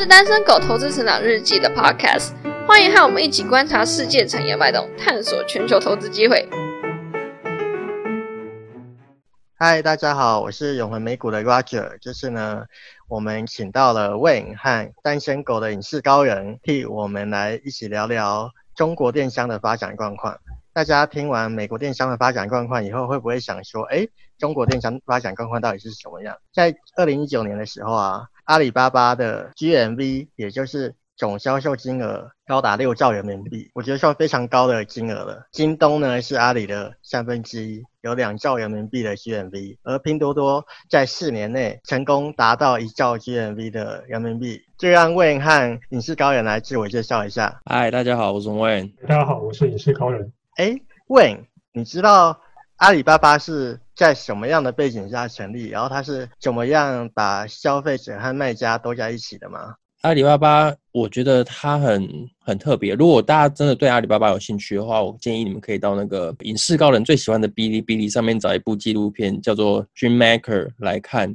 是单身狗投资成长日记的 Podcast，欢迎和我们一起观察世界产业脉动，探索全球投资机会。嗨，大家好，我是永恒美股的 Roger。这次呢，我们请到了 Wayne 和单身狗的影视高人，替我们来一起聊聊中国电商的发展状况。大家听完美国电商的发展状况以后，会不会想说，哎，中国电商发展状况到底是什么样？在二零一九年的时候啊，阿里巴巴的 GMV，也就是总销售金额高达六兆人民币，我觉得算非常高的金额了。京东呢是阿里的三分之一，有两兆人民币的 GMV，而拼多多在四年内成功达到一兆 GMV 的人民币。就让 Wayne 和影视高人来自我介绍一下。嗨，大家好，我是 Wayne。大家好，我是影视高人。哎，Wayne，你知道阿里巴巴是在什么样的背景下成立？然后它是怎么样把消费者和卖家都在一起的吗？阿里巴巴，我觉得它很很特别。如果大家真的对阿里巴巴有兴趣的话，我建议你们可以到那个影视高人最喜欢的哔哩哔哩上面找一部纪录片，叫做《Dream Maker》来看。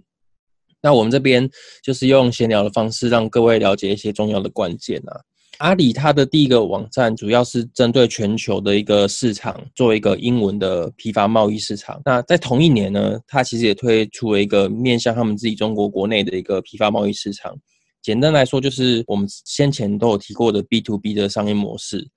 那我们这边就是用闲聊的方式，让各位了解一些重要的关键啊。阿里它的第一个网站主要是针对全球的一个市场，做一个英文的批发贸易市场。那在同一年呢，它其实也推出了一个面向他们自己中国国内的一个批发贸易市场。简单来说，就是我们先前都有提过的 B to B 的商业模式。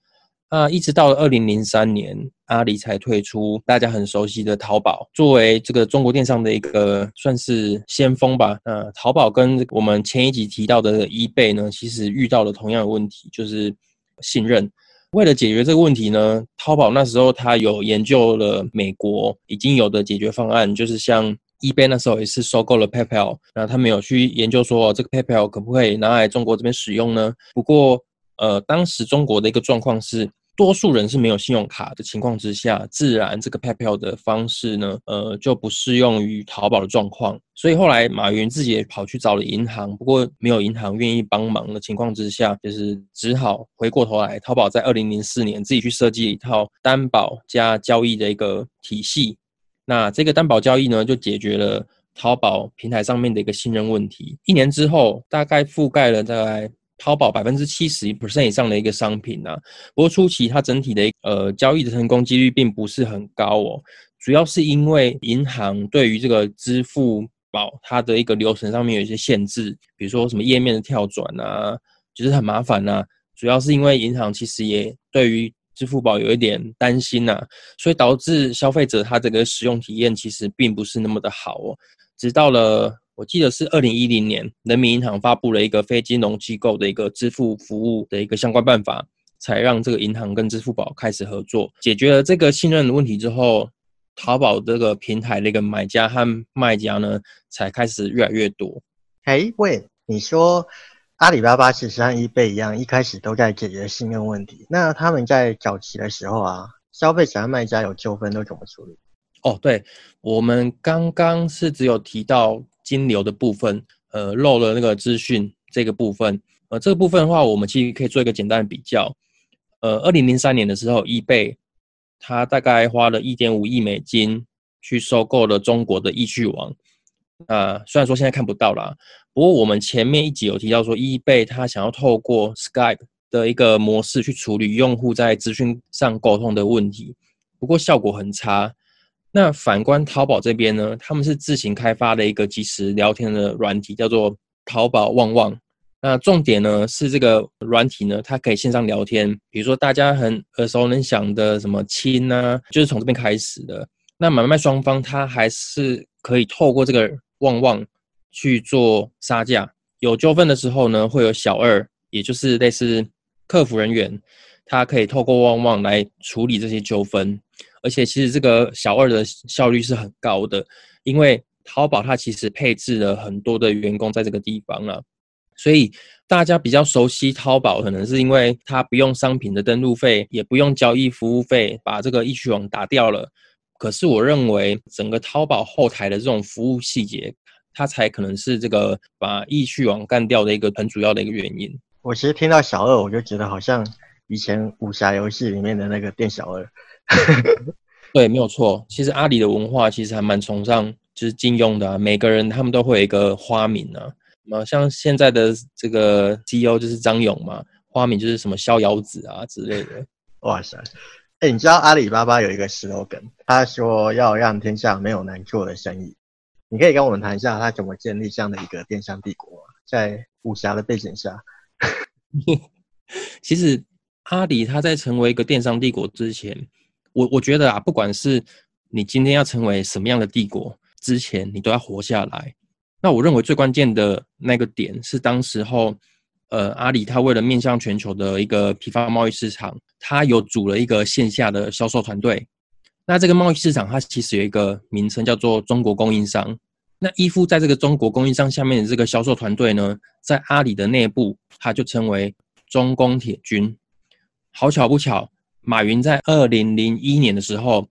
啊，一直到了二零零三年，阿里才推出大家很熟悉的淘宝，作为这个中国电商的一个算是先锋吧。呃，淘宝跟我们前一集提到的 eBay 呢，其实遇到了同样的问题，就是信任。为了解决这个问题呢，淘宝那时候他有研究了美国已经有的解决方案，就是像 eBay 那时候也是收购了 PayPal，然后他们有去研究说这个 PayPal 可不可以拿来中国这边使用呢？不过，呃，当时中国的一个状况是。多数人是没有信用卡的情况之下，自然这个 PayPal 的方式呢，呃，就不适用于淘宝的状况。所以后来马云自己也跑去找了银行，不过没有银行愿意帮忙的情况之下，就是只好回过头来，淘宝在二零零四年自己去设计一套担保加交易的一个体系。那这个担保交易呢，就解决了淘宝平台上面的一个信任问题。一年之后，大概覆盖了大概。淘宝百分之七十 percent 以上的一个商品啊，不过初期它整体的呃交易的成功几率并不是很高哦，主要是因为银行对于这个支付宝它的一个流程上面有一些限制，比如说什么页面的跳转啊，就是很麻烦呐。主要是因为银行其实也对于支付宝有一点担心呐，所以导致消费者他这个使用体验其实并不是那么的好哦，直到了。我记得是二零一零年，人民银行发布了一个非金融机构的一个支付服务的一个相关办法，才让这个银行跟支付宝开始合作，解决了这个信任的问题之后，淘宝这个平台的一个买家和卖家呢，才开始越来越多。哎，喂，你说阿里巴巴其实像 eBay 一样，一开始都在解决信任问题，那他们在早期的时候啊，消费者和卖家有纠纷都怎么处理？哦，对，我们刚刚是只有提到。金流的部分，呃，漏了那个资讯这个部分，呃，这个部分的话，我们其实可以做一个简单的比较。呃，二零零三年的时候，eBay 它大概花了一点五亿美金去收购了中国的易趣网。啊，虽然说现在看不到啦，不过我们前面一集有提到说，eBay 它想要透过 Skype 的一个模式去处理用户在资讯上沟通的问题，不过效果很差。那反观淘宝这边呢，他们是自行开发的一个即时聊天的软体，叫做淘宝旺旺。那重点呢是这个软体呢，它可以线上聊天，比如说大家很耳熟能详的什么亲啊，就是从这边开始的。那买卖双方他还是可以透过这个旺旺去做杀价，有纠纷的时候呢，会有小二，也就是类似客服人员，他可以透过旺旺来处理这些纠纷。而且其实这个小二的效率是很高的，因为淘宝它其实配置了很多的员工在这个地方了，所以大家比较熟悉淘宝，可能是因为它不用商品的登录费，也不用交易服务费，把这个易趣网打掉了。可是我认为整个淘宝后台的这种服务细节，它才可能是这个把易趣网干掉的一个很主要的一个原因。我其实听到小二，我就觉得好像以前武侠游戏里面的那个店小二。对，没有错。其实阿里的文化其实还蛮崇尚，就是金庸的。每个人他们都会有一个花名啊。嘛，像现在的这个 CEO 就是张勇嘛，花名就是什么逍遥子啊之类的。哇塞！哎，你知道阿里巴巴有一个 slogan，他说要让天下没有难做的生意。你可以跟我们谈一下他怎么建立这样的一个电商帝国，在武侠的背景下。其实阿里他在成为一个电商帝国之前，我我觉得啊，不管是你今天要成为什么样的帝国之前，你都要活下来。那我认为最关键的那个点是，当时候，呃，阿里他为了面向全球的一个批发贸易市场，他有组了一个线下的销售团队。那这个贸易市场它其实有一个名称叫做中国供应商。那依附在这个中国供应商下面的这个销售团队呢，在阿里的内部，它就称为中工铁军。好巧不巧，马云在二零零一年的时候。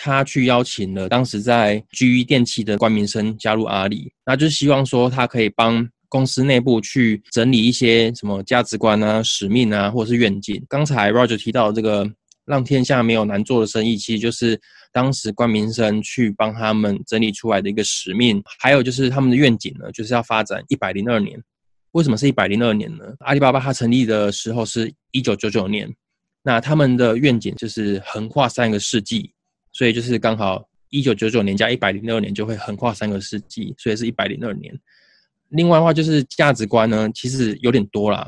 他去邀请了当时在 GE 电器的关明生加入阿里，那就希望说他可以帮公司内部去整理一些什么价值观啊、使命啊，或者是愿景。刚才 Roger 提到这个让天下没有难做的生意，其实就是当时关明生去帮他们整理出来的一个使命。还有就是他们的愿景呢，就是要发展一百零二年。为什么是一百零二年呢？阿里巴巴它成立的时候是一九九九年，那他们的愿景就是横跨三个世纪。所以就是刚好一九九九年加一百零二年就会横跨三个世纪，所以是一百零二年。另外的话就是价值观呢，其实有点多啦，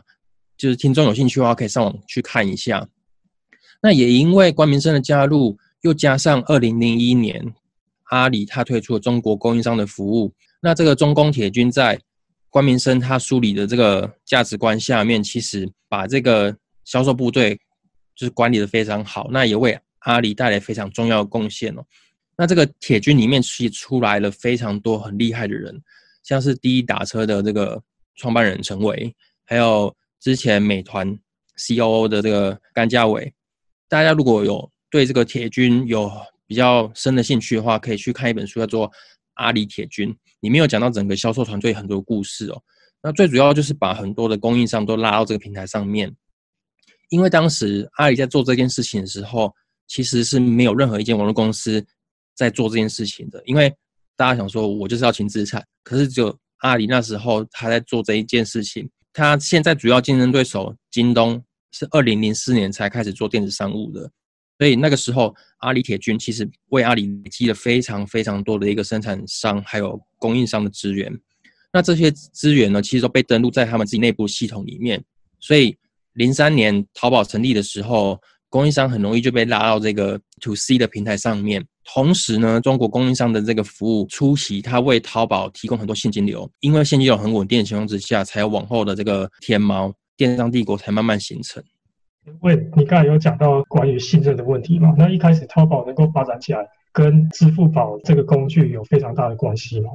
就是听众有兴趣的话可以上网去看一下。那也因为关明生的加入，又加上二零零一年阿里他推出了中国供应商的服务，那这个中工铁军在关明生他梳理的这个价值观下面，其实把这个销售部队就是管理的非常好，那也为。阿里带来非常重要的贡献哦。那这个铁军里面其实出来了非常多很厉害的人，像是滴滴打车的这个创办人陈伟，还有之前美团 COO 的这个甘家伟。大家如果有对这个铁军有比较深的兴趣的话，可以去看一本书，叫做《阿里铁军》，里面有讲到整个销售团队很多故事哦。那最主要就是把很多的供应商都拉到这个平台上面，因为当时阿里在做这件事情的时候。其实是没有任何一间网络公司在做这件事情的，因为大家想说，我就是要清资产，可是只有阿里那时候他在做这一件事情。他现在主要竞争对手京东是二零零四年才开始做电子商务的，所以那个时候阿里铁军其实为阿里累积了非常非常多的一个生产商还有供应商的资源。那这些资源呢，其实都被登录在他们自己内部系统里面。所以零三年淘宝成立的时候。供应商很容易就被拉到这个 to C 的平台上面，同时呢，中国供应商的这个服务出席，它为淘宝提供很多现金流，因为现金流很稳定的情况之下，才有往后的这个天猫电商帝国才慢慢形成。喂，你刚才有讲到关于信任的问题嘛？那一开始淘宝能够发展起来，跟支付宝这个工具有非常大的关系嘛？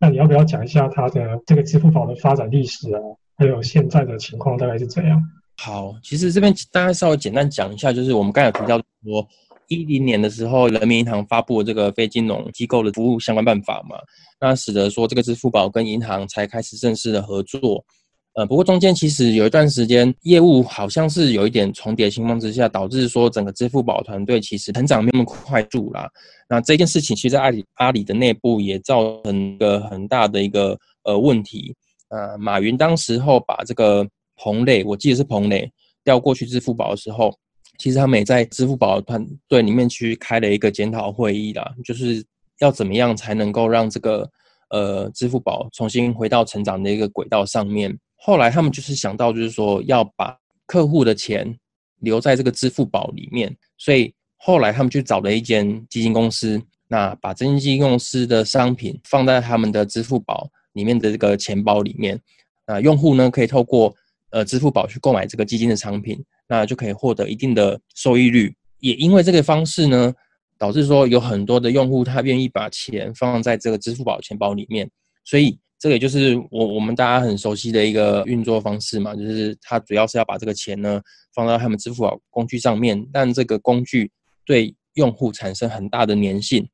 那你要不要讲一下它的这个支付宝的发展历史啊？还有现在的情况大概是怎样？好，其实这边大概稍微简单讲一下，就是我们刚才提到说，一零年的时候，人民银行发布了这个非金融机构的服务相关办法嘛，那使得说这个支付宝跟银行才开始正式的合作。呃，不过中间其实有一段时间业务好像是有一点重叠情况之下，导致说整个支付宝团队其实成长没那么快速啦。那这件事情其实阿里阿里的内部也造成一个很大的一个呃问题。呃，马云当时候把这个。彭磊，我记得是彭磊调过去支付宝的时候，其实他们也在支付宝团队里面去开了一个检讨会议啦，就是要怎么样才能够让这个呃支付宝重新回到成长的一个轨道上面。后来他们就是想到，就是说要把客户的钱留在这个支付宝里面，所以后来他们去找了一间基金公司，那把这间基金公司的商品放在他们的支付宝里面的这个钱包里面，那用户呢可以透过呃，支付宝去购买这个基金的产品，那就可以获得一定的收益率。也因为这个方式呢，导致说有很多的用户他愿意把钱放在这个支付宝钱包里面。所以这个也就是我我们大家很熟悉的一个运作方式嘛，就是它主要是要把这个钱呢放到他们支付宝工具上面，但这个工具对用户产生很大的粘性。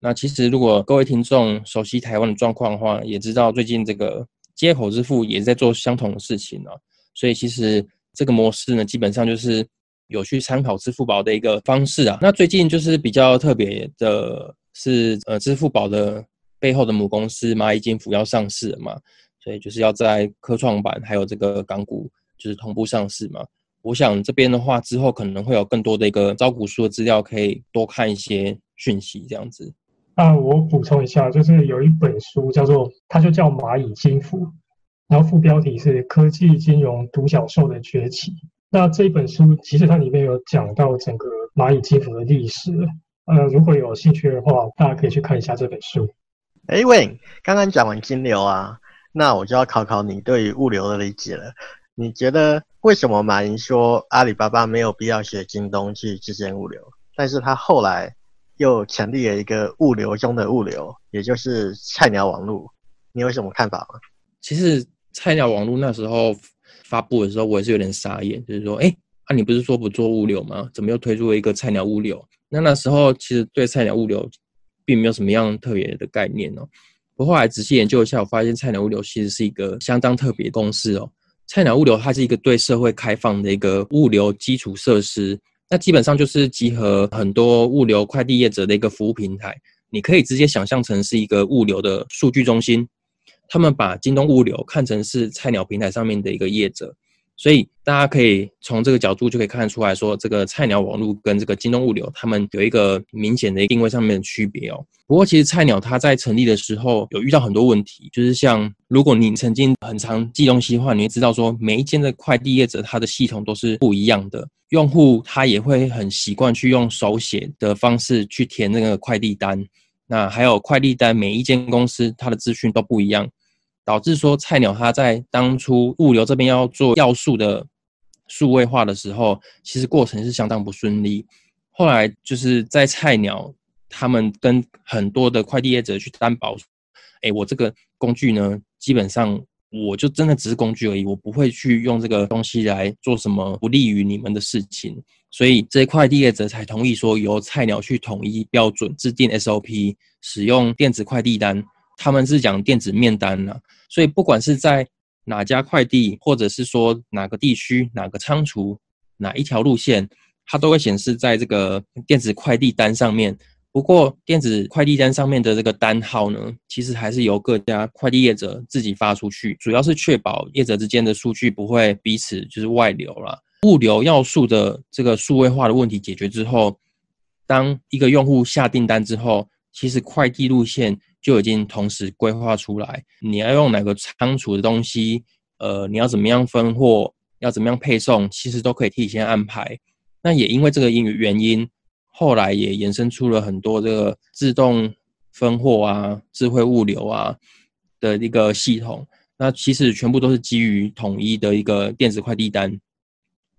那其实如果各位听众熟悉台湾的状况的话，也知道最近这个接口支付也在做相同的事情啊。所以其实这个模式呢，基本上就是有去参考支付宝的一个方式啊。那最近就是比较特别的是，呃，支付宝的背后的母公司蚂蚁金服要上市了嘛，所以就是要在科创板还有这个港股就是同步上市嘛。我想这边的话之后可能会有更多的一个招股书的资料，可以多看一些讯息这样子。那我补充一下，就是有一本书叫做，它就叫蚂蚁金服，然后副标题是科技金融独角兽的崛起。那这一本书其实它里面有讲到整个蚂蚁金服的历史。呃，如果有兴趣的话，大家可以去看一下这本书。哎喂，刚刚讲完金流啊，那我就要考考你对于物流的理解了。你觉得为什么马云说阿里巴巴没有必要学京东去实现物流，但是他后来又成立了一个物流中的物流，也就是菜鸟网络？你有什么看法吗？其实菜鸟网络那时候发布的时候，我也是有点傻眼，就是说，哎，啊你不是说不做物流吗？怎么又推出了一个菜鸟物流？那那时候其实对菜鸟物流并没有什么样特别的概念哦。我后来仔细研究一下，我发现菜鸟物流其实是一个相当特别的公司哦。菜鸟物流它是一个对社会开放的一个物流基础设施，那基本上就是集合很多物流快递业者的一个服务平台。你可以直接想象成是一个物流的数据中心，他们把京东物流看成是菜鸟平台上面的一个业者。所以大家可以从这个角度就可以看出来说，这个菜鸟网络跟这个京东物流，他们有一个明显的定位上面的区别哦。不过其实菜鸟它在成立的时候有遇到很多问题，就是像如果你曾经很常寄东西的话，你会知道说每一间的快递业者它的系统都是不一样的，用户他也会很习惯去用手写的方式去填那个快递单，那还有快递单每一间公司它的资讯都不一样。导致说菜鸟它在当初物流这边要做要素的数位化的时候，其实过程是相当不顺利。后来就是在菜鸟他们跟很多的快递业者去担保，哎，我这个工具呢，基本上我就真的只是工具而已，我不会去用这个东西来做什么不利于你们的事情。所以这些快递业者才同意说由菜鸟去统一标准制定 SOP，使用电子快递单。他们是讲电子面单呢，所以不管是在哪家快递，或者是说哪个地区、哪个仓储、哪一条路线，它都会显示在这个电子快递单上面。不过，电子快递单上面的这个单号呢，其实还是由各家快递业者自己发出去，主要是确保业者之间的数据不会彼此就是外流了。物流要素的这个数位化的问题解决之后，当一个用户下订单之后，其实快递路线。就已经同時规划出来，你要用哪个仓储的东西，呃，你要怎么样分货，要怎么样配送，其实都可以提前安排。那也因为这个因原因，后来也延伸出了很多这个自动分货啊、智慧物流啊的一个系统。那其实全部都是基于统一的一个电子快递单。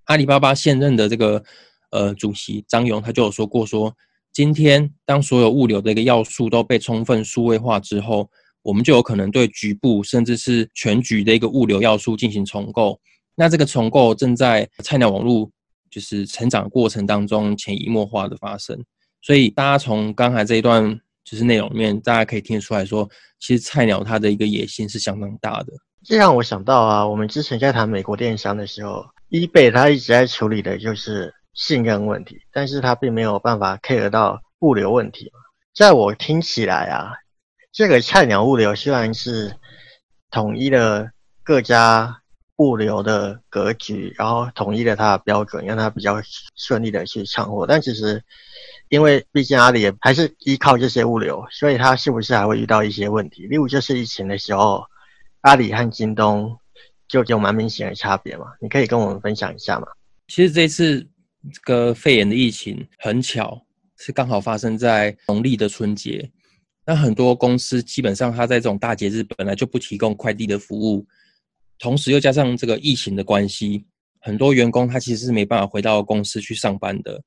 阿里巴巴现任的这个呃主席张勇他就有说过说。今天，当所有物流的一个要素都被充分数位化之后，我们就有可能对局部甚至是全局的一个物流要素进行重构。那这个重构正在菜鸟网络就是成长过程当中潜移默化的发生。所以，大家从刚才这一段就是内容里面，大家可以听得出来说，其实菜鸟它的一个野心是相当大的。这让我想到啊，我们之前在谈美国电商的时候，eBay 它一直在处理的就是。信任问题，但是他并没有办法 care 到物流问题嘛在我听起来啊，这个菜鸟物流虽然是统一了各家物流的格局，然后统一了它的标准，让它比较顺利的去抢货，但其实因为毕竟阿里也还是依靠这些物流，所以它是不是还会遇到一些问题？例如就是疫情的时候，阿里和京东就有蛮明显的差别嘛？你可以跟我们分享一下吗？其实这次。这个肺炎的疫情很巧，是刚好发生在农历的春节。那很多公司基本上，它在这种大节日本来就不提供快递的服务，同时又加上这个疫情的关系，很多员工他其实是没办法回到公司去上班的。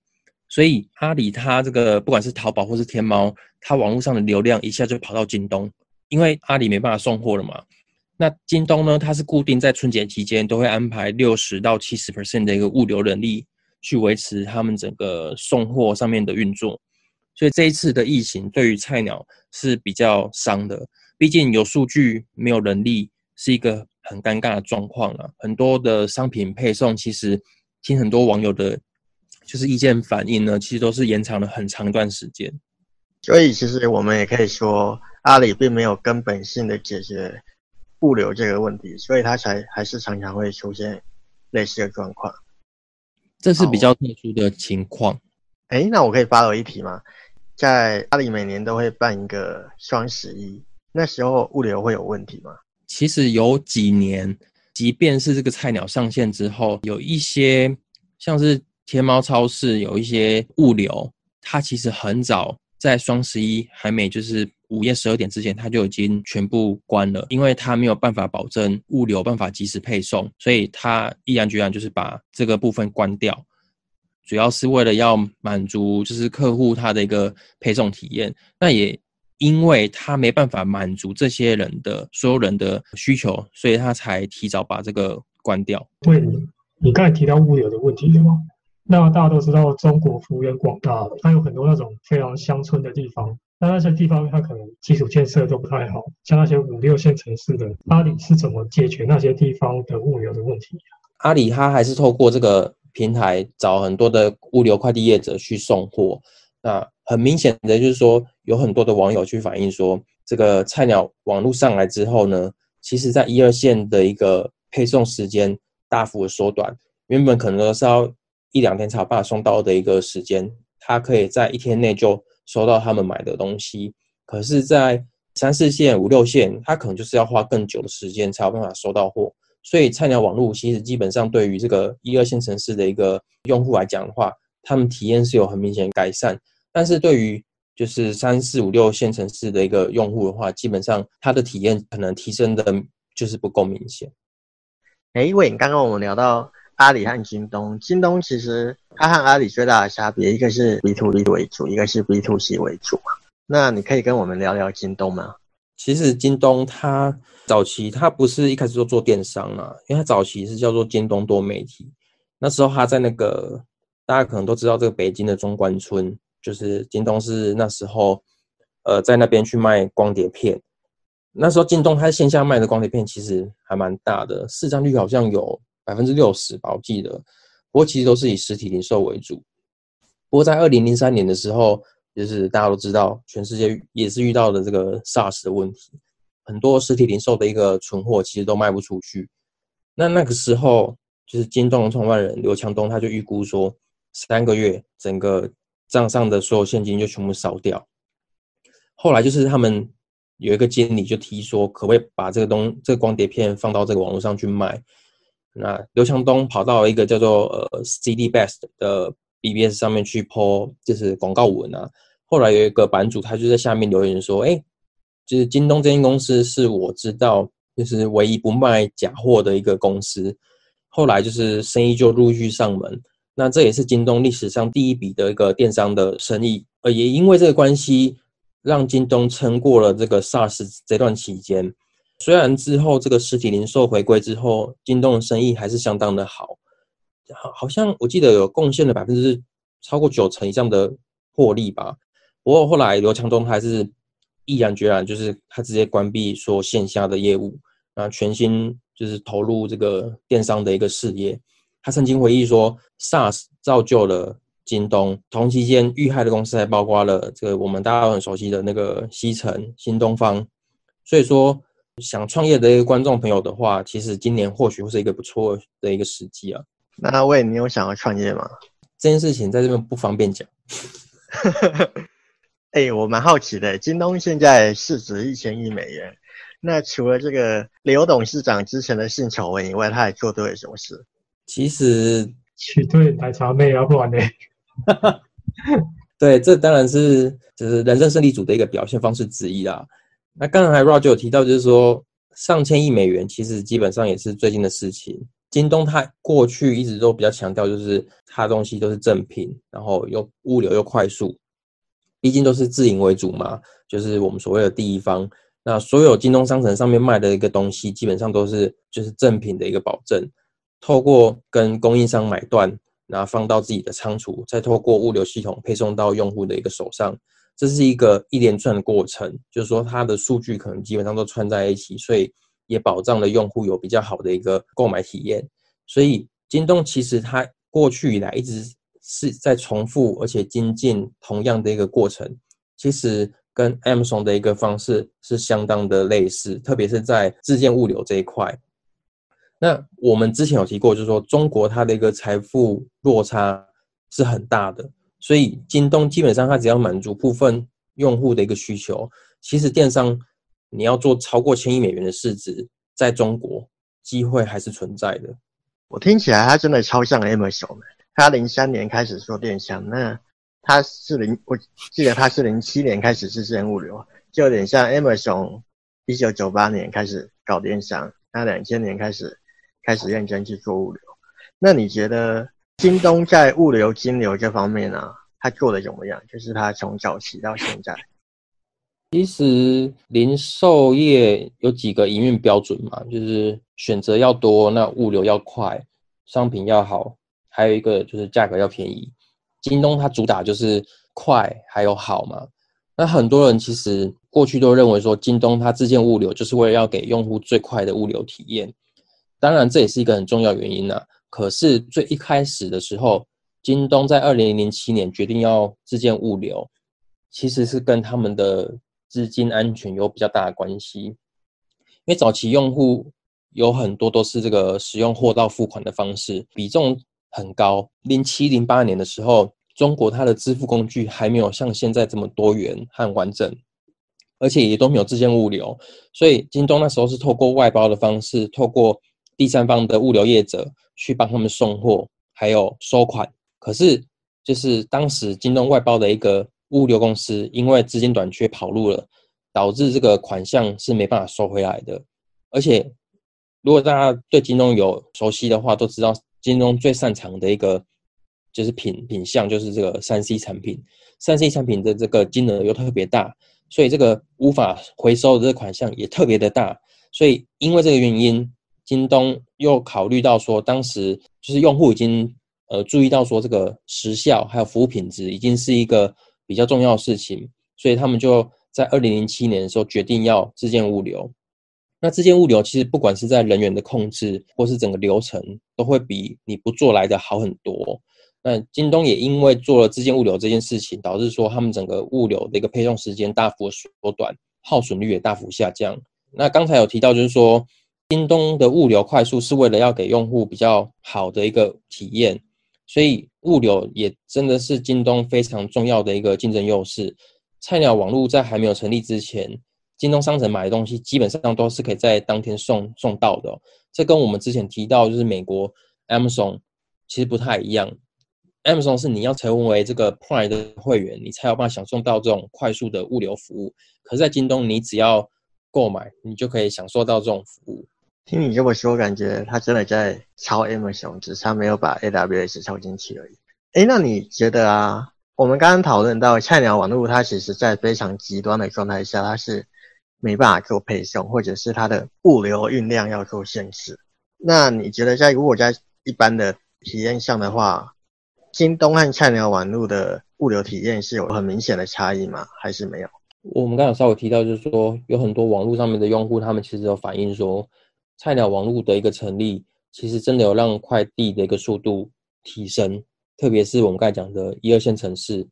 所以阿里它这个不管是淘宝或是天猫，它网络上的流量一下就跑到京东，因为阿里没办法送货了嘛。那京东呢，它是固定在春节期间都会安排六十到七十 percent 的一个物流能力。去维持他们整个送货上面的运作，所以这一次的疫情对于菜鸟是比较伤的。毕竟有数据没有人力，是一个很尴尬的状况了。很多的商品配送，其实听很多网友的，就是意见反映呢，其实都是延长了很长一段时间。所以其实我们也可以说，阿里并没有根本性的解决物流这个问题，所以它才还是常常会出现类似的状况。这是比较特殊的情况。哎，那我可以发了一题吗？在阿里每年都会办一个双十一，那时候物流会有问题吗？其实有几年，即便是这个菜鸟上线之后，有一些像是天猫超市有一些物流，它其实很早在双十一还没就是午夜十二点之前，它就已经全部关了，因为它没有办法保证物流办法及时配送，所以它毅然决然就是把这个部分关掉。主要是为了要满足就是客户他的一个配送体验，那也因为他没办法满足这些人的所有人的需求，所以他才提早把这个关掉。对，你刚才提到物流的问题对吗？那大家都知道中国幅员广大，它有很多那种非常乡村的地方，那那些地方它可能基础建设都不太好，像那些五六线城市的，阿里是怎么解决那些地方的物流的问题？阿里它还是透过这个。平台找很多的物流快递业者去送货，那很明显的就是说，有很多的网友去反映说，这个菜鸟网络上来之后呢，其实在一二线的一个配送时间大幅的缩短，原本可能都是要一两天才有办法送到的一个时间，它可以在一天内就收到他们买的东西，可是，在三四线、五六线，他可能就是要花更久的时间才有办法收到货。所以菜鸟网络其实基本上对于这个一二线城市的一个用户来讲的话，他们体验是有很明显改善。但是对于就是三四五六线城市的一个用户的话，基本上他的体验可能提升的就是不够明显。哎，因为刚刚我们聊到阿里和京东，京东其实它和阿里最大的差别，一个是 B to B 为主，一个是 B to C 为主。那你可以跟我们聊聊京东吗？其实京东它早期它不是一开始就做电商嘛，因为它早期是叫做京东多媒体。那时候它在那个大家可能都知道这个北京的中关村，就是京东是那时候呃在那边去卖光碟片。那时候京东它线下卖的光碟片其实还蛮大的，市占率好像有百分之六十吧，我记得。不过其实都是以实体零售为主。不过在二零零三年的时候。就是大家都知道，全世界也是遇到了这个 SARS 的问题，很多实体零售的一个存货其实都卖不出去。那那个时候，就是京东的创办人刘强东他就预估说，三个月整个账上的所有现金就全部烧掉。后来就是他们有一个经理就提说，可不可以把这个东这个光碟片放到这个网络上去卖？那刘强东跑到一个叫做呃 CD Best 的 BBS 上面去播，就是广告文啊。后来有一个版主，他就在下面留言说：“哎，就是京东这间公司是我知道，就是唯一不卖假货的一个公司。后来就是生意就陆续上门，那这也是京东历史上第一笔的一个电商的生意。呃，也因为这个关系，让京东撑过了这个 SARS 这段期间。虽然之后这个实体零售回归之后，京东的生意还是相当的好，好，好像我记得有贡献了百分之超过九成以上的获利吧。”不过后来刘强东还是毅然决然，就是他直接关闭说线下的业务，然后全心就是投入这个电商的一个事业。他曾经回忆说，SaaS 造就了京东，同期间遇害的公司还包括了这个我们大家都很熟悉的那个西城、新东方。所以说，想创业的一个观众朋友的话，其实今年或许会是一个不错的一个时机啊。那喂，你有想要创业吗？这件事情在这边不方便讲。哎，我蛮好奇的，京东现在市值一千亿美元，那除了这个刘董事长之前的性丑闻以外，他还做对了什么事？其实娶对奶茶妹要，不然呢？对，这当然是就是人生胜利组的一个表现方式之一啦。那刚才 Roger 有提到，就是说上千亿美元，其实基本上也是最近的事情。京东它过去一直都比较强调，就是它东西都是正品，然后又物流又快速。毕竟都是自营为主嘛，就是我们所谓的第一方。那所有京东商城上面卖的一个东西，基本上都是就是正品的一个保证。透过跟供应商买断，然后放到自己的仓储，再透过物流系统配送到用户的一个手上，这是一个一连串的过程。就是说，它的数据可能基本上都串在一起，所以也保障了用户有比较好的一个购买体验。所以，京东其实它过去以来一直。是在重复而且精进同样的一个过程，其实跟 Amazon 的一个方式是相当的类似，特别是在自建物流这一块。那我们之前有提过，就是说中国它的一个财富落差是很大的，所以京东基本上它只要满足部分用户的一个需求，其实电商你要做超过千亿美元的市值，在中国机会还是存在的。我听起来它真的超像 Amazon 的，它零三年开始做电商，那。它是零，我记得它是零七年开始自建物流，就有点像 Amazon，一九九八年开始搞电商，那两千年开始开始认真去做物流。那你觉得京东在物流金流这方面呢，它做的怎么样？就是它从早期到现在。其实零售业有几个营运标准嘛，就是选择要多，那物流要快，商品要好，还有一个就是价格要便宜。京东它主打就是快还有好嘛，那很多人其实过去都认为说京东它自建物流就是为了要给用户最快的物流体验，当然这也是一个很重要原因呐。可是最一开始的时候，京东在二零零七年决定要自建物流，其实是跟他们的资金安全有比较大的关系，因为早期用户有很多都是这个使用货到付款的方式，比重。很高，零七零八年的时候，中国它的支付工具还没有像现在这么多元和完整，而且也都没有自建物流，所以京东那时候是透过外包的方式，透过第三方的物流业者去帮他们送货，还有收款。可是就是当时京东外包的一个物流公司，因为资金短缺跑路了，导致这个款项是没办法收回来的。而且如果大家对京东有熟悉的话，都知道。京东最擅长的一个就是品品相，就是这个三 C 产品。三 C 产品的这个金额又特别大，所以这个无法回收的这款项也特别的大。所以因为这个原因，京东又考虑到说，当时就是用户已经呃注意到说，这个时效还有服务品质已经是一个比较重要的事情，所以他们就在二零零七年的时候决定要自建物流。那自建物流其实不管是在人员的控制，或是整个流程，都会比你不做来的好很多。那京东也因为做了自建物流这件事情，导致说他们整个物流的一个配送时间大幅缩短，耗损率也大幅下降。那刚才有提到，就是说京东的物流快速是为了要给用户比较好的一个体验，所以物流也真的是京东非常重要的一个竞争优势。菜鸟网络在还没有成立之前。京东商城买的东西基本上都是可以在当天送送到的，这跟我们之前提到就是美国 Amazon 其实不太一样。Amazon 是你要成为这个 Prime 的会员，你才有办法享受到这种快速的物流服务。可是，在京东你只要购买，你就可以享受到这种服务。听你这么说，感觉他真的在抄 Amazon，只差没有把 AWS 抄进去而已。哎，那你觉得啊？我们刚刚讨论到菜鸟网络，它其实在非常极端的状态下，它是。没办法做配送，或者是它的物流运量要做限制。那你觉得在如果在一般的体验上的话，京东和菜鸟网络的物流体验是有很明显的差异吗？还是没有？我们刚刚稍微提到，就是说有很多网络上面的用户，他们其实有反映说，菜鸟网络的一个成立，其实真的有让快递的一个速度提升，特别是我们刚才讲的一二线城市。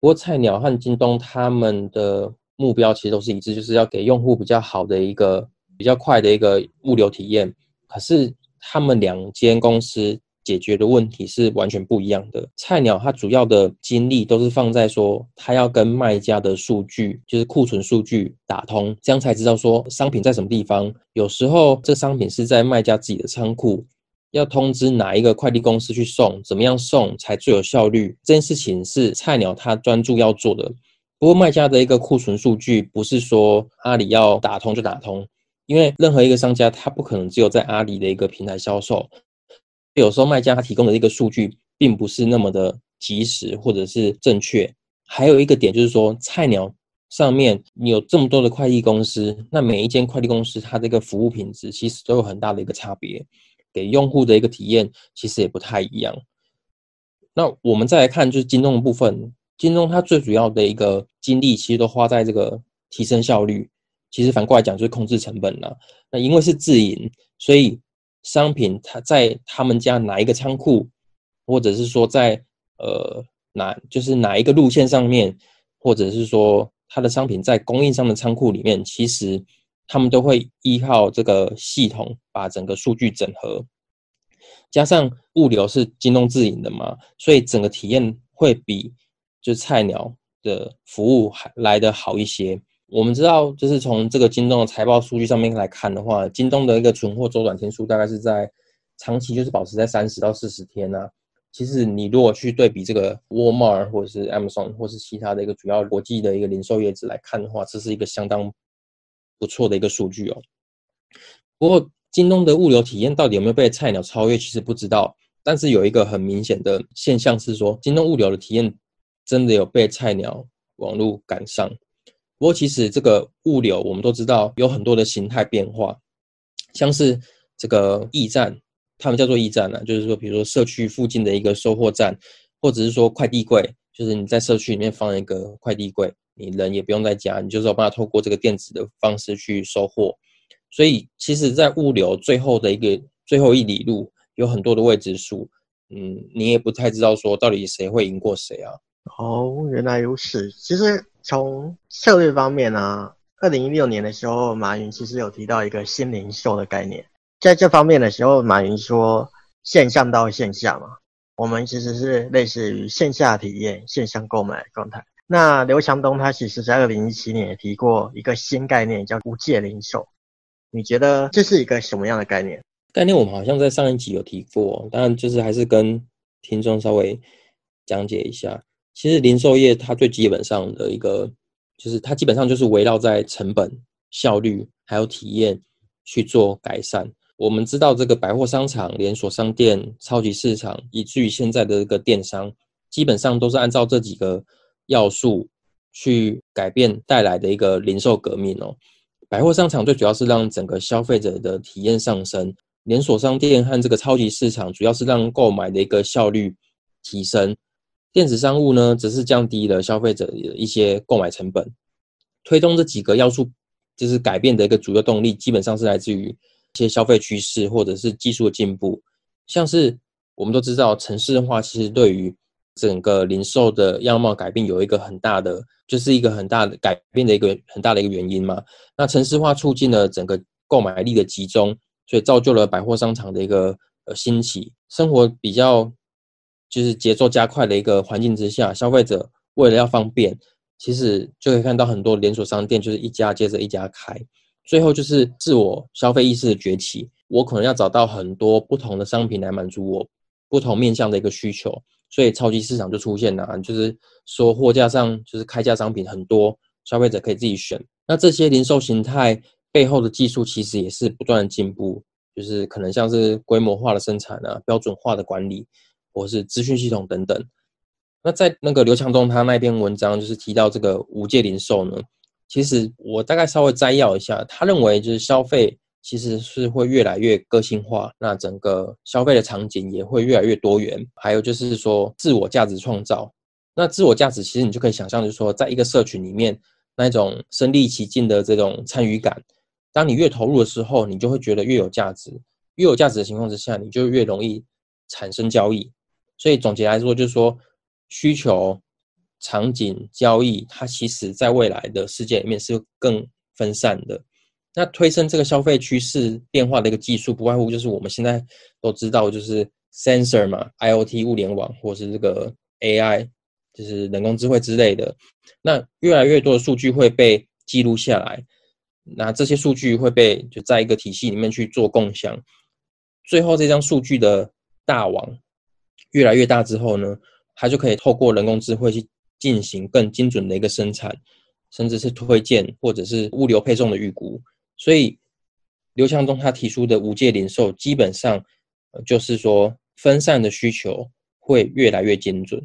不过菜鸟和京东他们的目标其实都是一致，就是要给用户比较好的一个比较快的一个物流体验。可是他们两间公司解决的问题是完全不一样的。菜鸟它主要的精力都是放在说，它要跟卖家的数据，就是库存数据打通，这样才知道说商品在什么地方。有时候这商品是在卖家自己的仓库，要通知哪一个快递公司去送，怎么样送才最有效率？这件事情是菜鸟他专注要做的。不过卖家的一个库存数据不是说阿里要打通就打通，因为任何一个商家他不可能只有在阿里的一个平台销售，有时候卖家他提供的一个数据并不是那么的及时或者是正确。还有一个点就是说，菜鸟上面你有这么多的快递公司，那每一间快递公司它这个服务品质其实都有很大的一个差别，给用户的一个体验其实也不太一样。那我们再来看就是京东的部分。京东它最主要的一个精力，其实都花在这个提升效率。其实反过来讲，就是控制成本了。那因为是自营，所以商品它在他们家哪一个仓库，或者是说在呃哪就是哪一个路线上面，或者是说它的商品在供应商的仓库里面，其实他们都会依靠这个系统把整个数据整合，加上物流是京东自营的嘛，所以整个体验会比就菜鸟的服务还来得好一些。我们知道，就是从这个京东的财报数据上面来看的话，京东的一个存货周转天数大概是在长期就是保持在三十到四十天啊。其实你如果去对比这个 Walmart 或者是 Amazon 或是其他的一个主要国际的一个零售业者来看的话，这是一个相当不错的一个数据哦。不过京东的物流体验到底有没有被菜鸟超越，其实不知道。但是有一个很明显的现象是说，京东物流的体验真的有被菜鸟网络赶上。不过其实这个物流我们都知道有很多的形态变化，像是这个驿站。他们叫做驿站呢，就是说，比如说社区附近的一个收货站，或者是说快递柜，就是你在社区里面放一个快递柜，你人也不用在家，你就是要帮他透过这个电子的方式去收货。所以，其实，在物流最后的一个最后一里路，有很多的未知数，嗯，你也不太知道说到底谁会赢过谁啊。哦，原来如此。其实从策略方面呢，二零一六年的时候，马云其实有提到一个新零售的概念。在这方面的时候，马云说线上到线下嘛，我们其实是类似于线下体验、线上购买状态。那刘强东他其实在二零一七年也提过一个新概念，叫无界零售。你觉得这是一个什么样的概念？概念我们好像在上一集有提过，当然就是还是跟听众稍微讲解一下。其实零售业它最基本上的一个，就是它基本上就是围绕在成本、效率还有体验去做改善。我们知道，这个百货商场、连锁商店、超级市场，以至于现在的这个电商，基本上都是按照这几个要素去改变带来的一个零售革命哦。百货商场最主要是让整个消费者的体验上升，连锁商店和这个超级市场主要是让购买的一个效率提升，电子商务呢，则是降低了消费者的一些购买成本。推动这几个要素就是改变的一个主要动力，基本上是来自于。一些消费趋势或者是技术的进步，像是我们都知道，城市化其实对于整个零售的样貌改变有一个很大的，就是一个很大的改变的一个很大的一个原因嘛。那城市化促进了整个购买力的集中，所以造就了百货商场的一个呃兴起。生活比较就是节奏加快的一个环境之下，消费者为了要方便，其实就可以看到很多连锁商店就是一家接着一家开。最后就是自我消费意识的崛起，我可能要找到很多不同的商品来满足我不同面向的一个需求，所以超级市场就出现了，就是说货架上就是开价商品很多，消费者可以自己选。那这些零售形态背后的技术其实也是不断的进步，就是可能像是规模化的生产啊、标准化的管理，或是资讯系统等等。那在那个刘强东他那篇文章就是提到这个无界零售呢。其实我大概稍微摘要一下，他认为就是消费其实是会越来越个性化，那整个消费的场景也会越来越多元。还有就是说自我价值创造，那自我价值其实你就可以想象，就是说在一个社群里面那一种身临其境的这种参与感，当你越投入的时候，你就会觉得越有价值。越有价值的情况之下，你就越容易产生交易。所以总结来说，就是说需求。场景交易，它其实在未来的世界里面是更分散的。那推升这个消费趋势变化的一个技术，不外乎就是我们现在都知道，就是 sensor 嘛，IOT 物联网，或是这个 AI，就是人工智慧之类的。那越来越多的数据会被记录下来，那这些数据会被就在一个体系里面去做共享。最后，这张数据的大网越来越大之后呢，它就可以透过人工智慧去。进行更精准的一个生产，甚至是推荐或者是物流配送的预估。所以刘强东他提出的无界零售，基本上就是说分散的需求会越来越精准。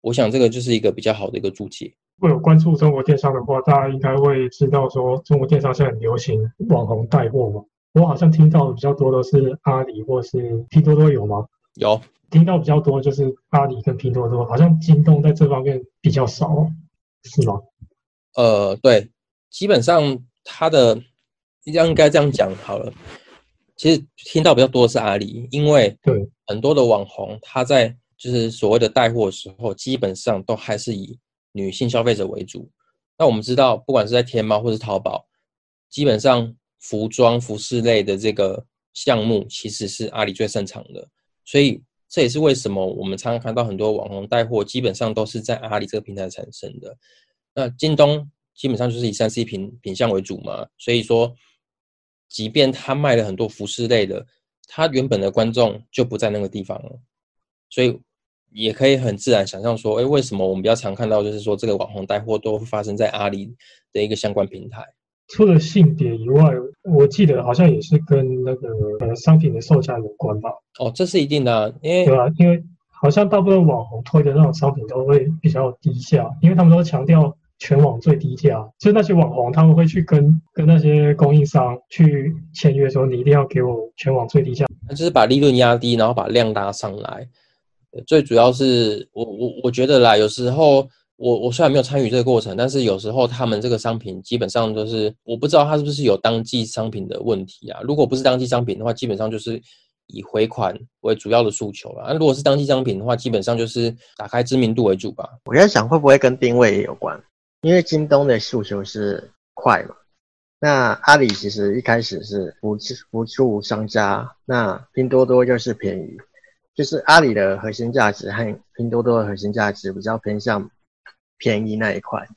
我想这个就是一个比较好的一个注解。如果有关注中国电商的话，大家应该会知道说中国电商现在很流行网红带货嘛。我好像听到的比较多的是阿里或是拼多多有吗？有。听到比较多就是阿里跟拼多多，好像京东在这方面比较少，是吗？呃，对，基本上它的应该这样讲好了。其实听到比较多的是阿里，因为对很多的网红他在就是所谓的带货的时候，基本上都还是以女性消费者为主。那我们知道，不管是在天猫或是淘宝，基本上服装、服饰类的这个项目其实是阿里最擅长的，所以这也是为什么我们常常看到很多网红带货，基本上都是在阿里这个平台产生的。那京东基本上就是以三 C 品品相为主嘛，所以说，即便他卖了很多服饰类的，他原本的观众就不在那个地方了，所以。也可以很自然想象说，哎，为什么我们比较常看到，就是说这个网红带货都会发生在阿里的一个相关平台？除了性别以外，我记得好像也是跟那个呃商品的售价有关吧？哦，这是一定的，因为对啊，因为好像大部分网红推的那种商品都会比较低价，因为他们都强调全网最低价，就是那些网红他们会去跟跟那些供应商去签约，说你一定要给我全网最低价，那就是把利润压低，然后把量拉上来。最主要是我我我觉得啦，有时候我我虽然没有参与这个过程，但是有时候他们这个商品基本上都是我不知道他是不是有当季商品的问题啊。如果不是当季商品的话，基本上就是以回款为主要的诉求了。那如果是当季商品的话，基本上就是打开知名度为主吧。我在想会不会跟定位也有关，因为京东的诉求是快嘛，那阿里其实一开始是辅辅助商家，那拼多多就是便宜。就是阿里的核心价值和拼多多的核心价值比较偏向便宜那一块，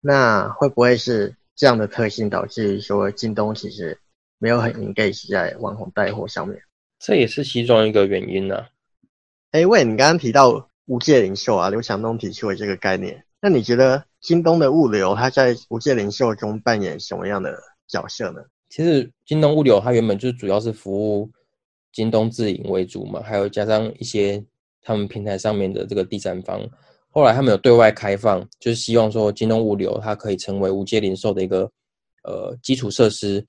那会不会是这样的特性导致说京东其实没有很 engage 在网红带货上面？这也是其中一个原因呢。哎，喂，你刚刚提到无界零售啊，刘强东提出了这个概念，那你觉得京东的物流它在无界零售中扮演什么样的角色呢？其实京东物流它原本就主要是服务。京东自营为主嘛，还有加上一些他们平台上面的这个第三方，后来他们有对外开放，就是希望说京东物流它可以成为无界零售的一个呃基础设施。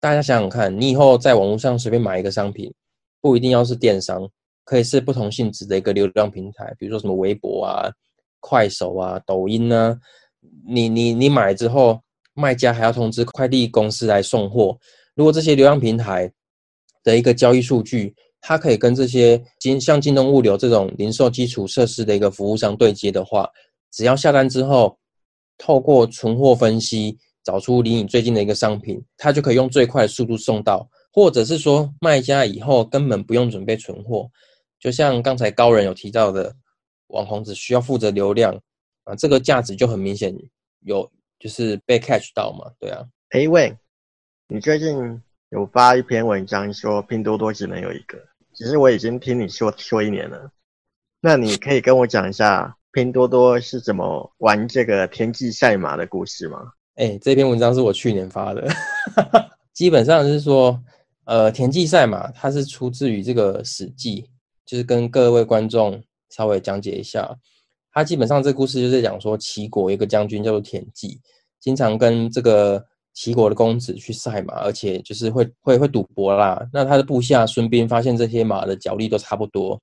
大家想想看，你以后在网络上随便买一个商品，不一定要是电商，可以是不同性质的一个流量平台，比如说什么微博啊、快手啊、抖音啊，你你你买之后，卖家还要通知快递公司来送货。如果这些流量平台，的一个交易数据，它可以跟这些京像京东物流这种零售基础设施的一个服务商对接的话，只要下单之后，透过存货分析找出离你最近的一个商品，它就可以用最快的速度送到，或者是说卖家以后根本不用准备存货，就像刚才高人有提到的，网红只需要负责流量啊，这个价值就很明显有就是被 catch 到嘛，对啊。哎喂，你最近？有发一篇文章说拼多多只能有一个，其实我已经听你说说一年了。那你可以跟我讲一下拼多多是怎么玩这个田忌赛马的故事吗？哎，这篇文章是我去年发的，基本上是说，呃，田忌赛马它是出自于这个《史记》，就是跟各位观众稍微讲解一下。它基本上这故事就是讲说齐国一个将军叫做田忌，经常跟这个。齐国的公子去赛马，而且就是会会会赌博啦。那他的部下孙膑发现这些马的脚力都差不多，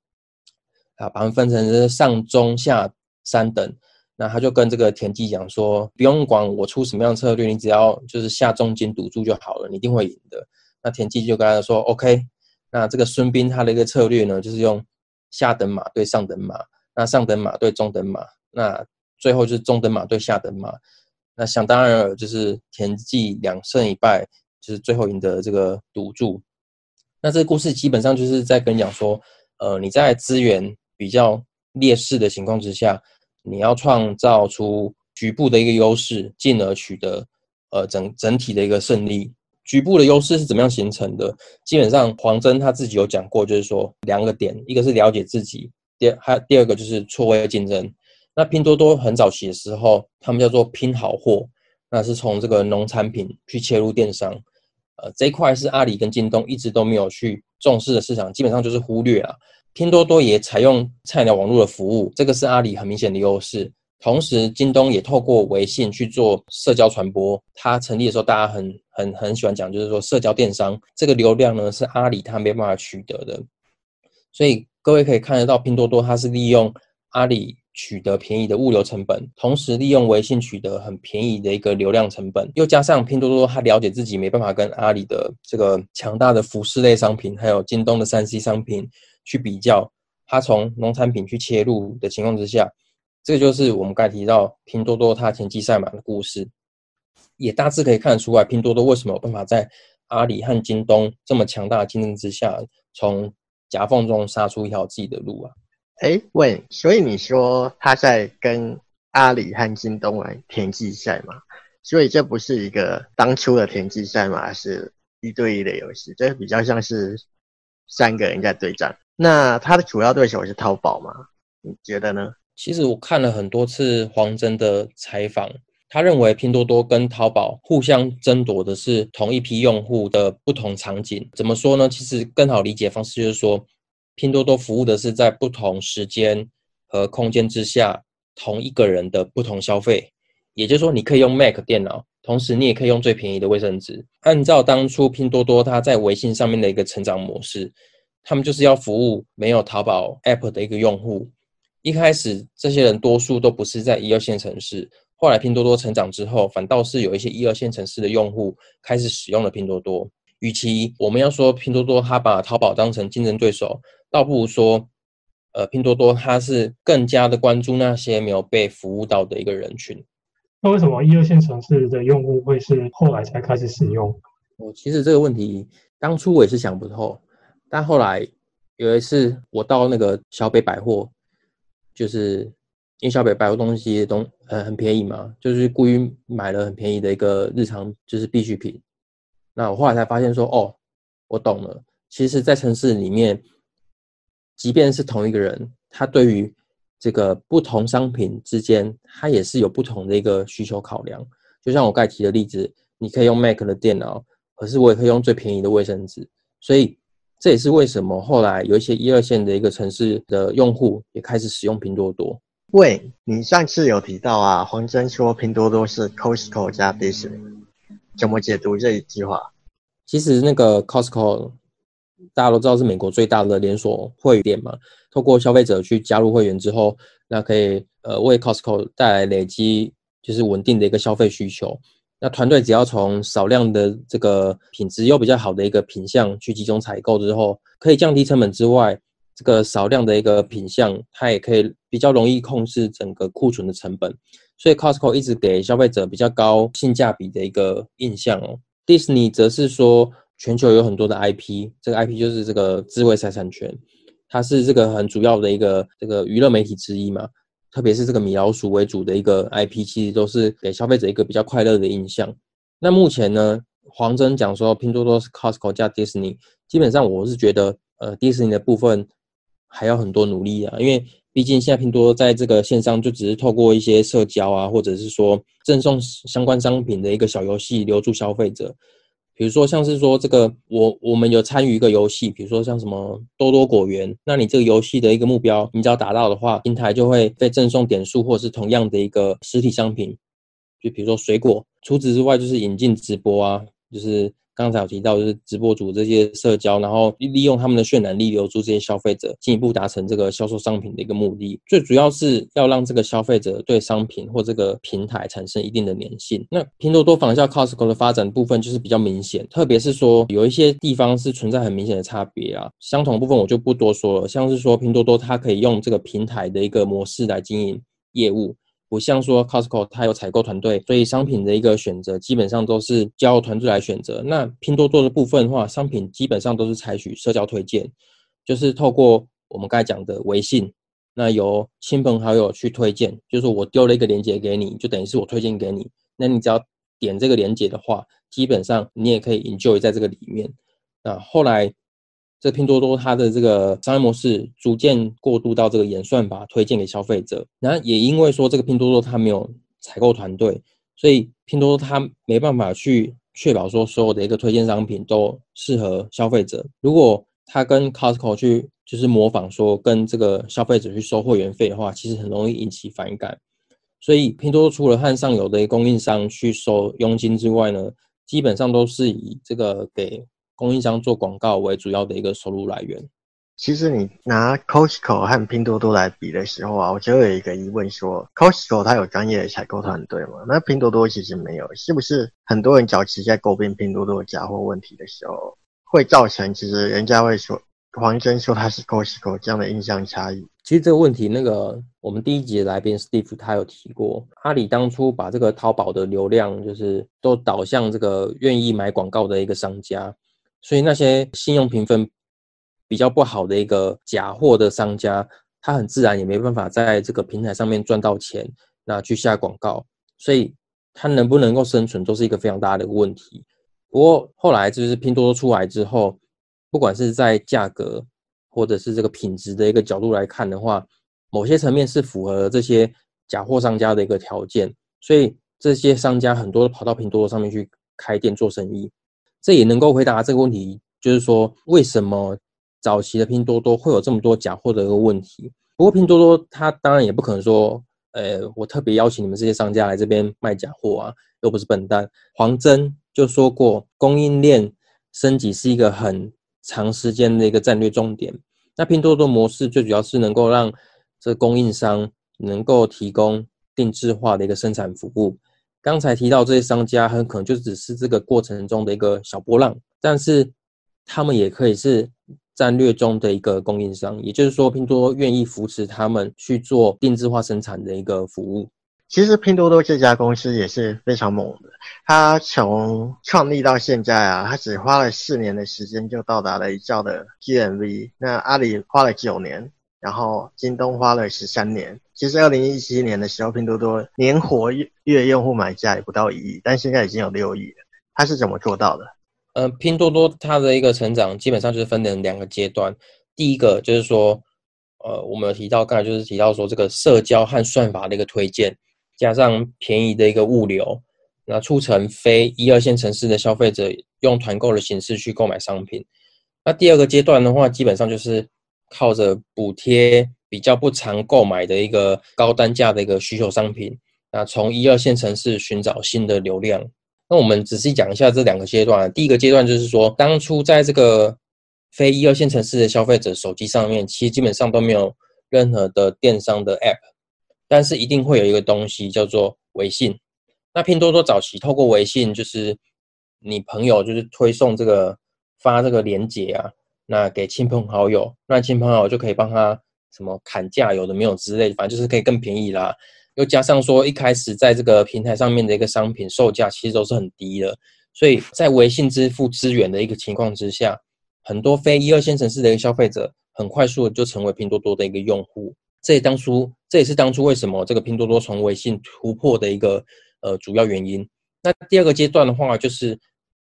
啊，把他们分成上中下三等。那他就跟这个田忌讲说，不用管我出什么样的策略，你只要就是下重金赌注就好了，你一定会赢的。那田忌就跟他说，OK。那这个孙膑他的一个策略呢，就是用下等马对上等马，那上等马对中等马，那最后就是中等马对下等马。那想当然了，就是田忌两胜一败，就是最后赢得这个赌注。那这个故事基本上就是在跟你讲说，呃，你在资源比较劣势的情况之下，你要创造出局部的一个优势，进而取得呃整整体的一个胜利。局部的优势是怎么样形成的？基本上黄峥他自己有讲过，就是说两个点，一个是了解自己，第还第二个就是错位竞争。那拼多多很早期的时候，他们叫做拼好货，那是从这个农产品去切入电商，呃，这一块是阿里跟京东一直都没有去重视的市场，基本上就是忽略啊。拼多多也采用菜鸟网络的服务，这个是阿里很明显的优势。同时，京东也透过微信去做社交传播。它成立的时候，大家很很很喜欢讲，就是说社交电商这个流量呢是阿里它没办法取得的。所以各位可以看得到，拼多多它是利用阿里。取得便宜的物流成本，同时利用微信取得很便宜的一个流量成本，又加上拼多多，他了解自己没办法跟阿里的这个强大的服饰类商品，还有京东的三 C 商品去比较，他从农产品去切入的情况之下，这就是我们刚才提到拼多多它前期赛马的故事，也大致可以看得出来，拼多多为什么有办法在阿里和京东这么强大的竞争之下，从夹缝中杀出一条自己的路啊。哎，问，所以你说他在跟阿里和京东玩田忌赛嘛？所以这不是一个当初的田忌赛马，是一对一的游戏，这比较像是三个人在对战。那他的主要对手是淘宝吗？你觉得呢？其实我看了很多次黄峥的采访，他认为拼多多跟淘宝互相争夺的是同一批用户的不同场景。怎么说呢？其实更好理解方式就是说，拼多多服务的是在不同时间和空间之下同一个人的不同消费。也就是说，你可以用 Mac 电脑，同时你也可以用最便宜的卫生纸。按照当初拼多多它在微信上面的一个成长模式，他们就是要服务没有淘宝 App 的一个用户。一开始这些人多数都不是在一二线城市，后来拼多多成长之后，反倒是有一些一二线城市的用户开始使用了拼多多。与其我们要说拼多多它把淘宝当成竞争对手，倒不如说，呃，拼多多它是更加的关注那些没有被服务到的一个人群。那为什么一二线城市的用户会是后来才开始使用？我其实这个问题当初我也是想不透，但后来有一次我到那个小北百货。就是因为小北百货东西东呃很便宜嘛，就是故意买了很便宜的一个日常就是必需品。那我后来才发现说，哦，我懂了。其实，在城市里面，即便是同一个人，他对于这个不同商品之间，他也是有不同的一个需求考量。就像我刚才提的例子，你可以用 Mac 的电脑，可是我也可以用最便宜的卫生纸，所以。这也是为什么后来有一些一二线的一个城市的用户也开始使用拼多多。喂，你上次有提到啊，黄峥说拼多多是 Costco 加 Disney，怎么解读这一句话？其实那个 Costco 大家都知道是美国最大的连锁会员店嘛，透过消费者去加入会员之后，那可以呃为 Costco 带来累积就是稳定的一个消费需求。那团队只要从少量的这个品质又比较好的一个品相去集中采购之后，可以降低成本之外，这个少量的一个品相，它也可以比较容易控制整个库存的成本。所以 Costco 一直给消费者比较高性价比的一个印象哦。Disney 则是说全球有很多的 IP，这个 IP 就是这个智慧财产权，它是这个很主要的一个这个娱乐媒体之一嘛。特别是这个米老鼠为主的一个 IP，其实都是给消费者一个比较快乐的印象。那目前呢，黄峥讲说拼多多是 Costco 加 Disney，基本上我是觉得，呃，Disney 的部分还要很多努力啊，因为毕竟现在拼多多在这个线上就只是透过一些社交啊，或者是说赠送相关商品的一个小游戏留住消费者。比如说，像是说这个，我我们有参与一个游戏，比如说像什么多多果园，那你这个游戏的一个目标，你只要达到的话，平台就会被赠送点数，或者是同样的一个实体商品，就比如说水果。除此之外，就是引进直播啊，就是。刚才有提到，就是直播主这些社交，然后利用他们的渲染力留住这些消费者，进一步达成这个销售商品的一个目的。最主要是要让这个消费者对商品或这个平台产生一定的粘性。那拼多多仿效 Costco 的发展部分就是比较明显，特别是说有一些地方是存在很明显的差别啊。相同部分我就不多说了，像是说拼多多它可以用这个平台的一个模式来经营业务。不像说 Costco 它有采购团队，所以商品的一个选择基本上都是交由团队来选择。那拼多多的部分的话，商品基本上都是采取社交推荐，就是透过我们刚才讲的微信，那由亲朋好友去推荐，就是我丢了一个链接给你，就等于是我推荐给你。那你只要点这个链接的话，基本上你也可以 enjoy 在这个里面。那后来。这拼多多它的这个商业模式逐渐过渡到这个演算法推荐给消费者，然后也因为说这个拼多多它没有采购团队，所以拼多多它没办法去确保说所有的一个推荐商品都适合消费者。如果它跟 Costco 去就是模仿说跟这个消费者去收会员费的话，其实很容易引起反感。所以拼多多除了和上游的供应商去收佣金之外呢，基本上都是以这个给。供应商做广告为主要的一个收入来源。其实你拿 Costco 和拼多多来比的时候啊，我就有一个疑问：说 Costco 它有专业的采购团队吗？那拼多多其实没有，是不是？很多人早期在诟病拼多多假货问题的时候，会造成其实人家会说黄峥说他是 Costco 这样的印象差异。其实这个问题，那个我们第一集的来宾 Steve 他有提过，阿里当初把这个淘宝的流量就是都导向这个愿意买广告的一个商家，所以那些信用评分比较不好的一个假货的商家，他很自然也没办法在这个平台上面赚到钱，那去下广告，所以他能不能够生存都是一个非常大的问题。不过后来就是拼多多出来之后，不管是在价格，或者是这个品质的一个角度来看的话，某些层面是符合这些假货商家的一个条件，所以这些商家很多都跑到拼多多上面去开店做生意。这也能够回答这个问题，就是说为什么早期的拼多多会有这么多假货的一个问题。不过拼多多它当然也不可能说，呃，我特别邀请你们这些商家来这边卖假货啊，又不是笨蛋。黄峥就说过，供应链升级是一个很。长时间的一个战略重点，那拼多多模式最主要是能够让这供应商能够提供定制化的一个生产服务。刚才提到这些商家很可能就只是这个过程中的一个小波浪，但是他们也可以是战略中的一个供应商，也就是说，拼多多愿意扶持他们去做定制化生产的一个服务。其实拼多多这家公司也是非常猛的，它从创立到现在啊，它只花了四年的时间就到达了一兆的 GMV。那阿里花了九年，然后京东花了十三年。其实二零一七年的时候，拼多多年活跃用户买家也不到一亿，但现在已经有六亿了。它是怎么做到的？呃，拼多多它的一个成长基本上就是分成两个阶段。第一个就是说，呃，我们有提到刚才就是提到说这个社交和算法的一个推荐。加上便宜的一个物流，那促成非一二线城市的消费者用团购的形式去购买商品。那第二个阶段的话，基本上就是靠着补贴比较不常购买的一个高单价的一个需求商品，那从一二线城市寻找新的流量。那我们仔细讲一下这两个阶段。第一个阶段就是说，当初在这个非一二线城市的消费者手机上面，其实基本上都没有任何的电商的 App。但是一定会有一个东西叫做微信。那拼多多早期透过微信，就是你朋友就是推送这个发这个链接啊，那给亲朋好友，那亲朋好友就可以帮他什么砍价，有的没有之类，反正就是可以更便宜啦。又加上说一开始在这个平台上面的一个商品售价其实都是很低的，所以在微信支付资源的一个情况之下，很多非一二线城市的一个消费者很快速的就成为拼多多的一个用户。这也当初，这也是当初为什么这个拼多多从微信突破的一个呃主要原因。那第二个阶段的话，就是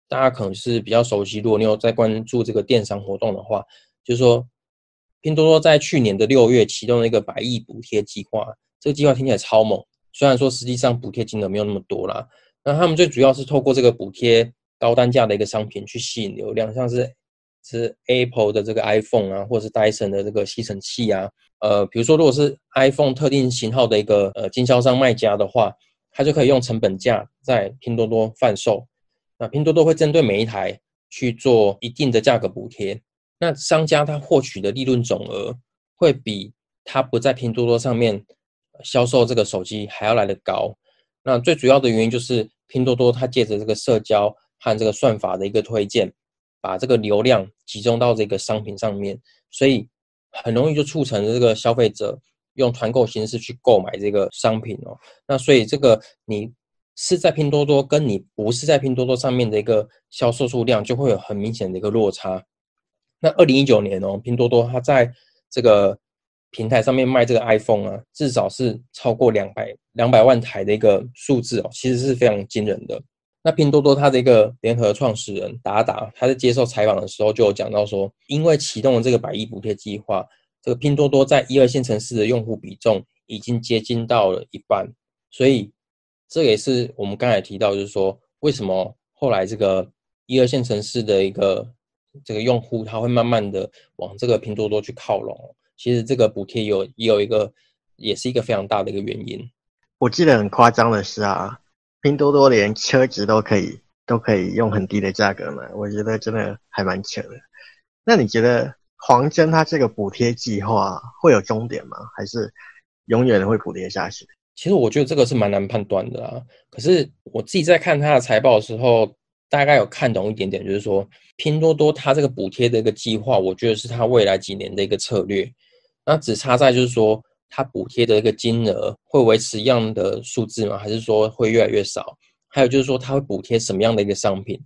大家可能是比较熟悉，如果你有在关注这个电商活动的话，就是说拼多多在去年的六月启动了一个百亿补贴计划。这个计划听起来超猛，虽然说实际上补贴金额没有那么多啦。那他们最主要是透过这个补贴高单价的一个商品去吸引流量，像是。是 Apple 的这个 iPhone 啊，或者是 Dyson 的这个吸尘器啊，呃，比如说如果是 iPhone 特定型号的一个呃经销商卖家的话，他就可以用成本价在拼多多贩售。那拼多多会针对每一台去做一定的价格补贴，那商家他获取的利润总额会比他不在拼多多上面销售这个手机还要来得高。那最主要的原因就是拼多多它借着这个社交和这个算法的一个推荐。把这个流量集中到这个商品上面，所以很容易就促成这个消费者用团购形式去购买这个商品哦。那所以这个你是在拼多多，跟你不是在拼多多上面的一个销售数量就会有很明显的一个落差。那二零一九年哦，拼多多它在这个平台上面卖这个 iPhone 啊，至少是超过两百两百万台的一个数字哦，其实是非常惊人的。那拼多多它的一个联合创始人达达，他在接受采访的时候就有讲到说，因为启动了这个百亿补贴计划，这个拼多多在一二线城市的用户比重已经接近到了一半，所以这也是我们刚才提到，就是说为什么后来这个一二线城市的一个这个用户他会慢慢的往这个拼多多去靠拢，其实这个补贴有也有一个也是一个非常大的一个原因。我记得很夸张的是啊。拼多多连车子都可以都可以用很低的价格买，我觉得真的还蛮扯的。那你觉得黄峥他这个补贴计划会有终点吗？还是永远会补贴下去？其实我觉得这个是蛮难判断的啊。可是我自己在看他的财报的时候，大概有看懂一点点，就是说拼多多它这个补贴的一个计划，我觉得是它未来几年的一个策略。那只差在就是说，它补贴的一个金额会维持一样的数字吗？还是说会越来越少？还有就是说，它会补贴什么样的一个商品？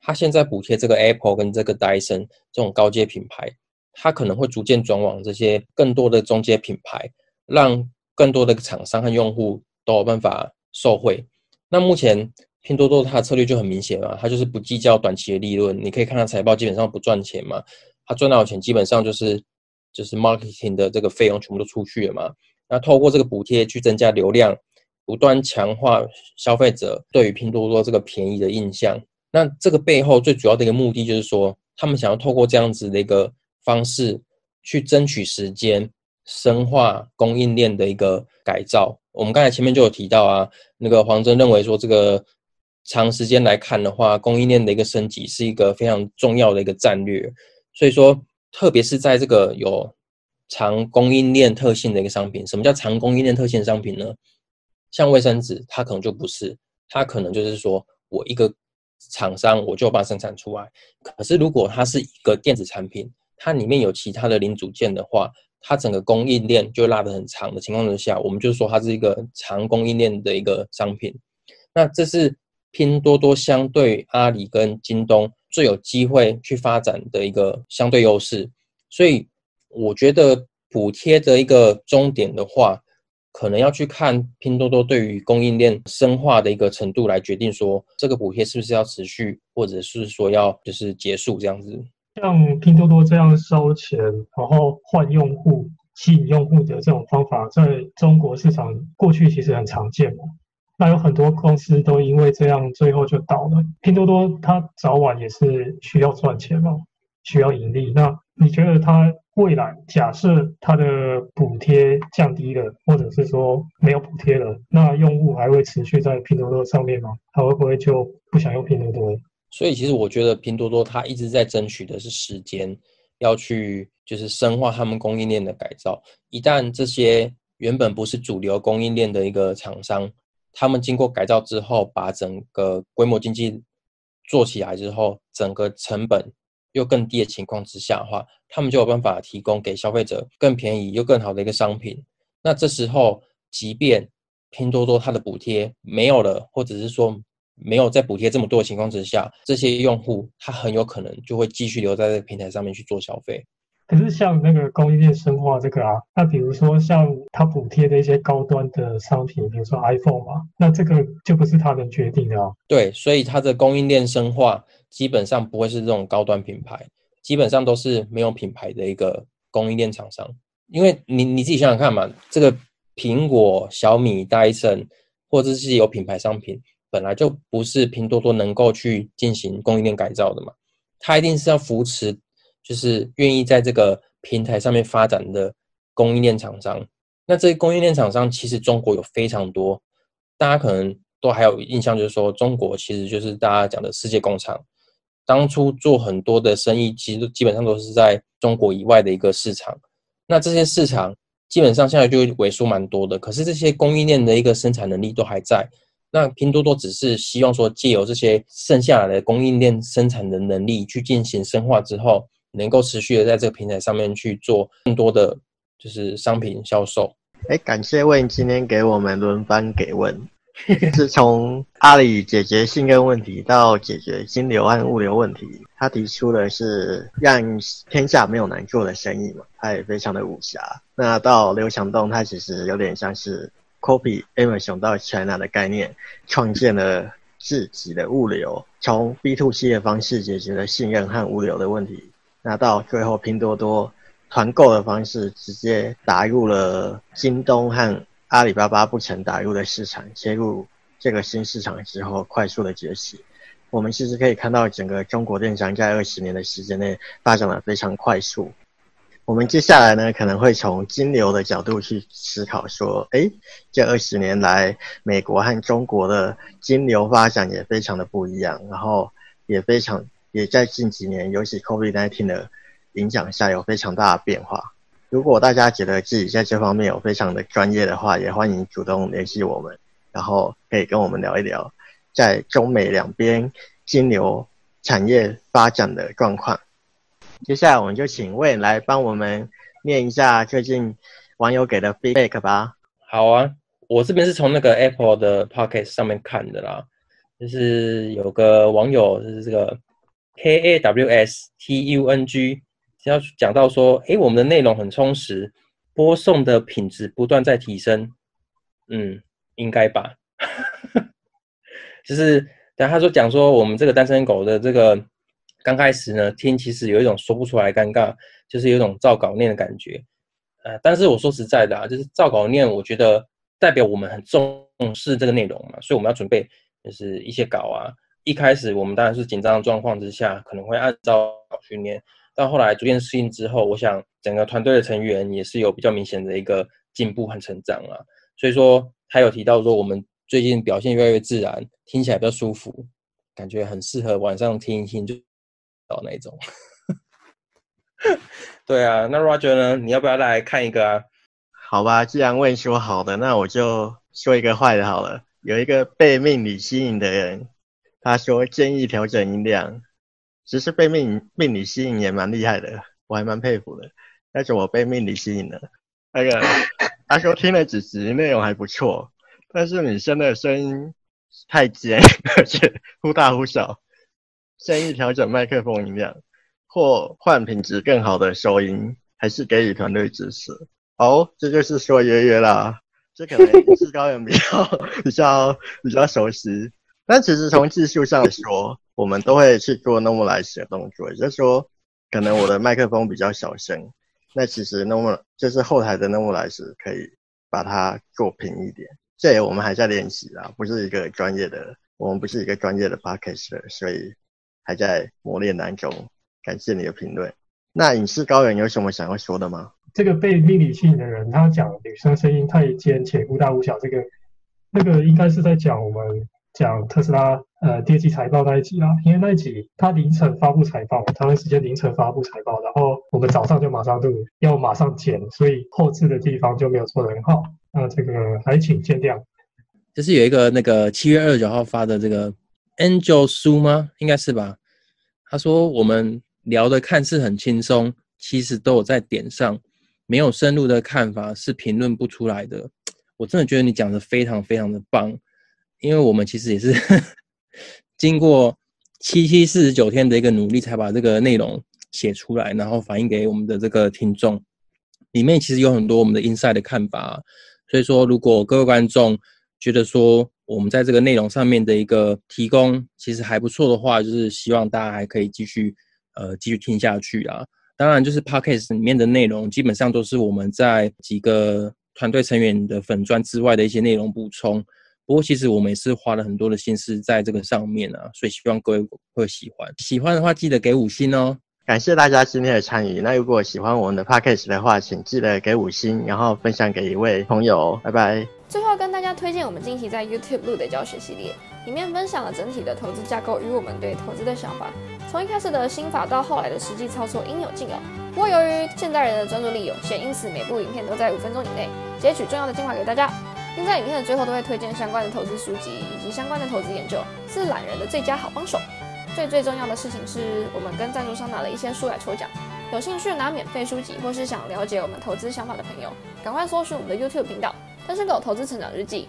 它现在补贴这个 Apple 跟这个 Dyson 这种高阶品牌，它可能会逐渐转往这些更多的中阶品牌，让更多的厂商和用户都有办法受惠。那目前拼多多它的策略就很明显嘛，它就是不计较短期的利润。你可以看它财报，基本上不赚钱嘛。它赚到的钱基本上就是就是 marketing 的这个费用全部都出去了嘛。那透过这个补贴去增加流量，不断强化消费者对于拼多多这个便宜的印象。那这个背后最主要的一个目的就是说，他们想要透过这样子的一个方式去争取时间，深化供应链的一个改造。我们刚才前面就有提到啊，那个黄峥认为说，这个长时间来看的话，供应链的一个升级是一个非常重要的一个战略。所以说，特别是在这个有长供应链特性的一个商品，什么叫长供应链特性商品呢？像卫生纸，它可能就不是，它可能就是说我一个。厂商我就把生产出来，可是如果它是一个电子产品，它里面有其他的零组件的话，它整个供应链就拉得很长的情况之下，我们就说它是一个长供应链的一个商品。那这是拼多多相对阿里跟京东最有机会去发展的一个相对优势。所以我觉得补贴的一个终点的话。可能要去看拼多多对于供应链深化的一个程度来决定，说这个补贴是不是要持续，或者是说要就是结束这样子。像拼多多这样收钱然后换用户、吸引用户的这种方法，在中国市场过去其实很常见嘛。那有很多公司都因为这样最后就倒了。拼多多它早晚也是需要赚钱嘛，需要盈利。那你觉得它？未来假设它的补贴降低了，或者是说没有补贴了，那用户还会持续在拼多多上面吗？他会不会就不想用拼多多？所以其实我觉得拼多多它一直在争取的是时间，要去就是深化他们供应链的改造。一旦这些原本不是主流供应链的一个厂商，他们经过改造之后，把整个规模经济做起来之后，整个成本。又更低的情况之下的话，他们就有办法提供给消费者更便宜又更好的一个商品。那这时候，即便拼多多它的补贴没有了，或者是说没有再补贴这么多的情况之下，这些用户他很有可能就会继续留在这个平台上面去做消费。可是像那个供应链深化这个啊，那比如说像它补贴的一些高端的商品，比如说 iPhone 嘛，那这个就不是他能决定的啊。对，所以它的供应链深化基本上不会是这种高端品牌，基本上都是没有品牌的一个供应链厂商。因为你你自己想想看嘛，这个苹果、小米、戴森或者是有品牌商品，本来就不是拼多多能够去进行供应链改造的嘛，它一定是要扶持。就是愿意在这个平台上面发展的供应链厂商，那这些供应链厂商其实中国有非常多，大家可能都还有印象，就是说中国其实就是大家讲的世界工厂，当初做很多的生意，其实基本上都是在中国以外的一个市场，那这些市场基本上现在就萎缩蛮多的，可是这些供应链的一个生产能力都还在，那拼多多只是希望说借由这些剩下来的供应链生产的能力去进行深化之后。能够持续的在这个平台上面去做更多的就是商品销售。哎，感谢问今天给我们轮番给问，是从阿里解决信任问题到解决金流和物流问题，他提出的是让天下没有难做的生意嘛，他也非常的武侠。那到刘强东，他其实有点像是 copy Amazon 到 China 的概念，创建了自己的物流，从 B to C 的方式解决了信任和物流的问题。那到最后，拼多多团购的方式直接打入了京东和阿里巴巴不曾打入的市场，切入这个新市场之后，快速的崛起。我们其实可以看到，整个中国电商在二十年的时间内发展的非常快速。我们接下来呢，可能会从金流的角度去思考，说，诶，这二十年来，美国和中国的金流发展也非常的不一样，然后也非常。也在近几年，尤其 COVID-19 的影响下，有非常大的变化。如果大家觉得自己在这方面有非常的专业的话，也欢迎主动联系我们，然后可以跟我们聊一聊在中美两边金牛产业发展的状况。接下来，我们就请魏来帮我们念一下最近网友给的 feedback 吧。好啊，我这边是从那个 Apple 的 Podcast 上面看的啦，就是有个网友就是这个 K A W S T U N G，要讲到说，诶，我们的内容很充实，播送的品质不断在提升。嗯，应该吧。就是，但他说讲说，我们这个单身狗的这个刚开始呢，听其实有一种说不出来尴尬，就是有一种照稿念的感觉。呃，但是我说实在的啊，就是照稿念，我觉得代表我们很重视这个内容嘛，所以我们要准备就是一些稿啊。一开始我们当然是紧张的状况之下，可能会按照训练，到后来逐渐适应之后，我想整个团队的成员也是有比较明显的一个进步和成长啊。所以说，他有提到说我们。最近表现越来越自然，听起来比较舒服，感觉很适合晚上听一听就到那种。对啊，那 Roger 呢？你要不要来看一个啊？好吧，既然问说好的，那我就说一个坏的好了。有一个被命理吸引的人，他说建议调整音量。其实被命命理吸引也蛮厉害的，我还蛮佩服的。但是我被命理吸引了。那个他说听了几集，内容还不错。但是女生的声音太尖，而且忽大忽小，建议调整麦克风音量，或换品质更好的收音，还是给予团队支持。哦，这就是说约约啦，这可能是高人 比较比较比较熟悉。但其实从技术上来说，我们都会去做 normalize 的动作，也就是说，可能我的麦克风比较小声，那其实 normal 就是后台的 normalize 可以把它做平一点。这我们还在练习啊，不是一个专业的，我们不是一个专业的 podcaster，所以还在磨练当中。感谢你的评论。那影视高人有什么想要说的吗？这个被命理吸引的人，他讲女生声音太尖且忽大忽小，这个那个应该是在讲我们讲特斯拉呃第二季财报那一集啦，因为那一集他凌晨发布财报，台湾时间凌晨发布财报，然后我们早上就马上录，要马上剪，所以后置的地方就没有做得很好。那这个还请见谅。就是有一个那个七月二十九号发的这个 Angel 书吗？应该是吧。他说我们聊的看似很轻松，其实都有在点上，没有深入的看法是评论不出来的。我真的觉得你讲的非常非常的棒，因为我们其实也是 经过七七四十九天的一个努力，才把这个内容写出来，然后反映给我们的这个听众。里面其实有很多我们的 inside 的看法。所以说，如果各位观众觉得说我们在这个内容上面的一个提供其实还不错的话，就是希望大家还可以继续呃继续听下去啊。当然，就是 podcast 里面的内容基本上都是我们在几个团队成员的粉砖之外的一些内容补充。不过，其实我们也是花了很多的心思在这个上面啊，所以希望各位会喜欢。喜欢的话，记得给五星哦。感谢大家今天的参与。那如果喜欢我们的 podcast 的话，请记得给五星，然后分享给一位朋友。拜拜。最后跟大家推荐我们近期在 YouTube 录的教学系列，里面分享了整体的投资架构与我们对投资的想法，从一开始的心法到后来的实际操作，应有尽有。不过由于现代人的专注力有限，因此每部影片都在五分钟以内截取重要的精华给大家，并在影片的最后都会推荐相关的投资书籍以及相关的投资研究，是懒人的最佳好帮手。最最重要的事情是我们跟赞助商拿了一些书来抽奖，有兴趣拿免费书籍或是想了解我们投资想法的朋友，赶快搜寻我们的 YouTube 频道“单身狗投资成长日记”，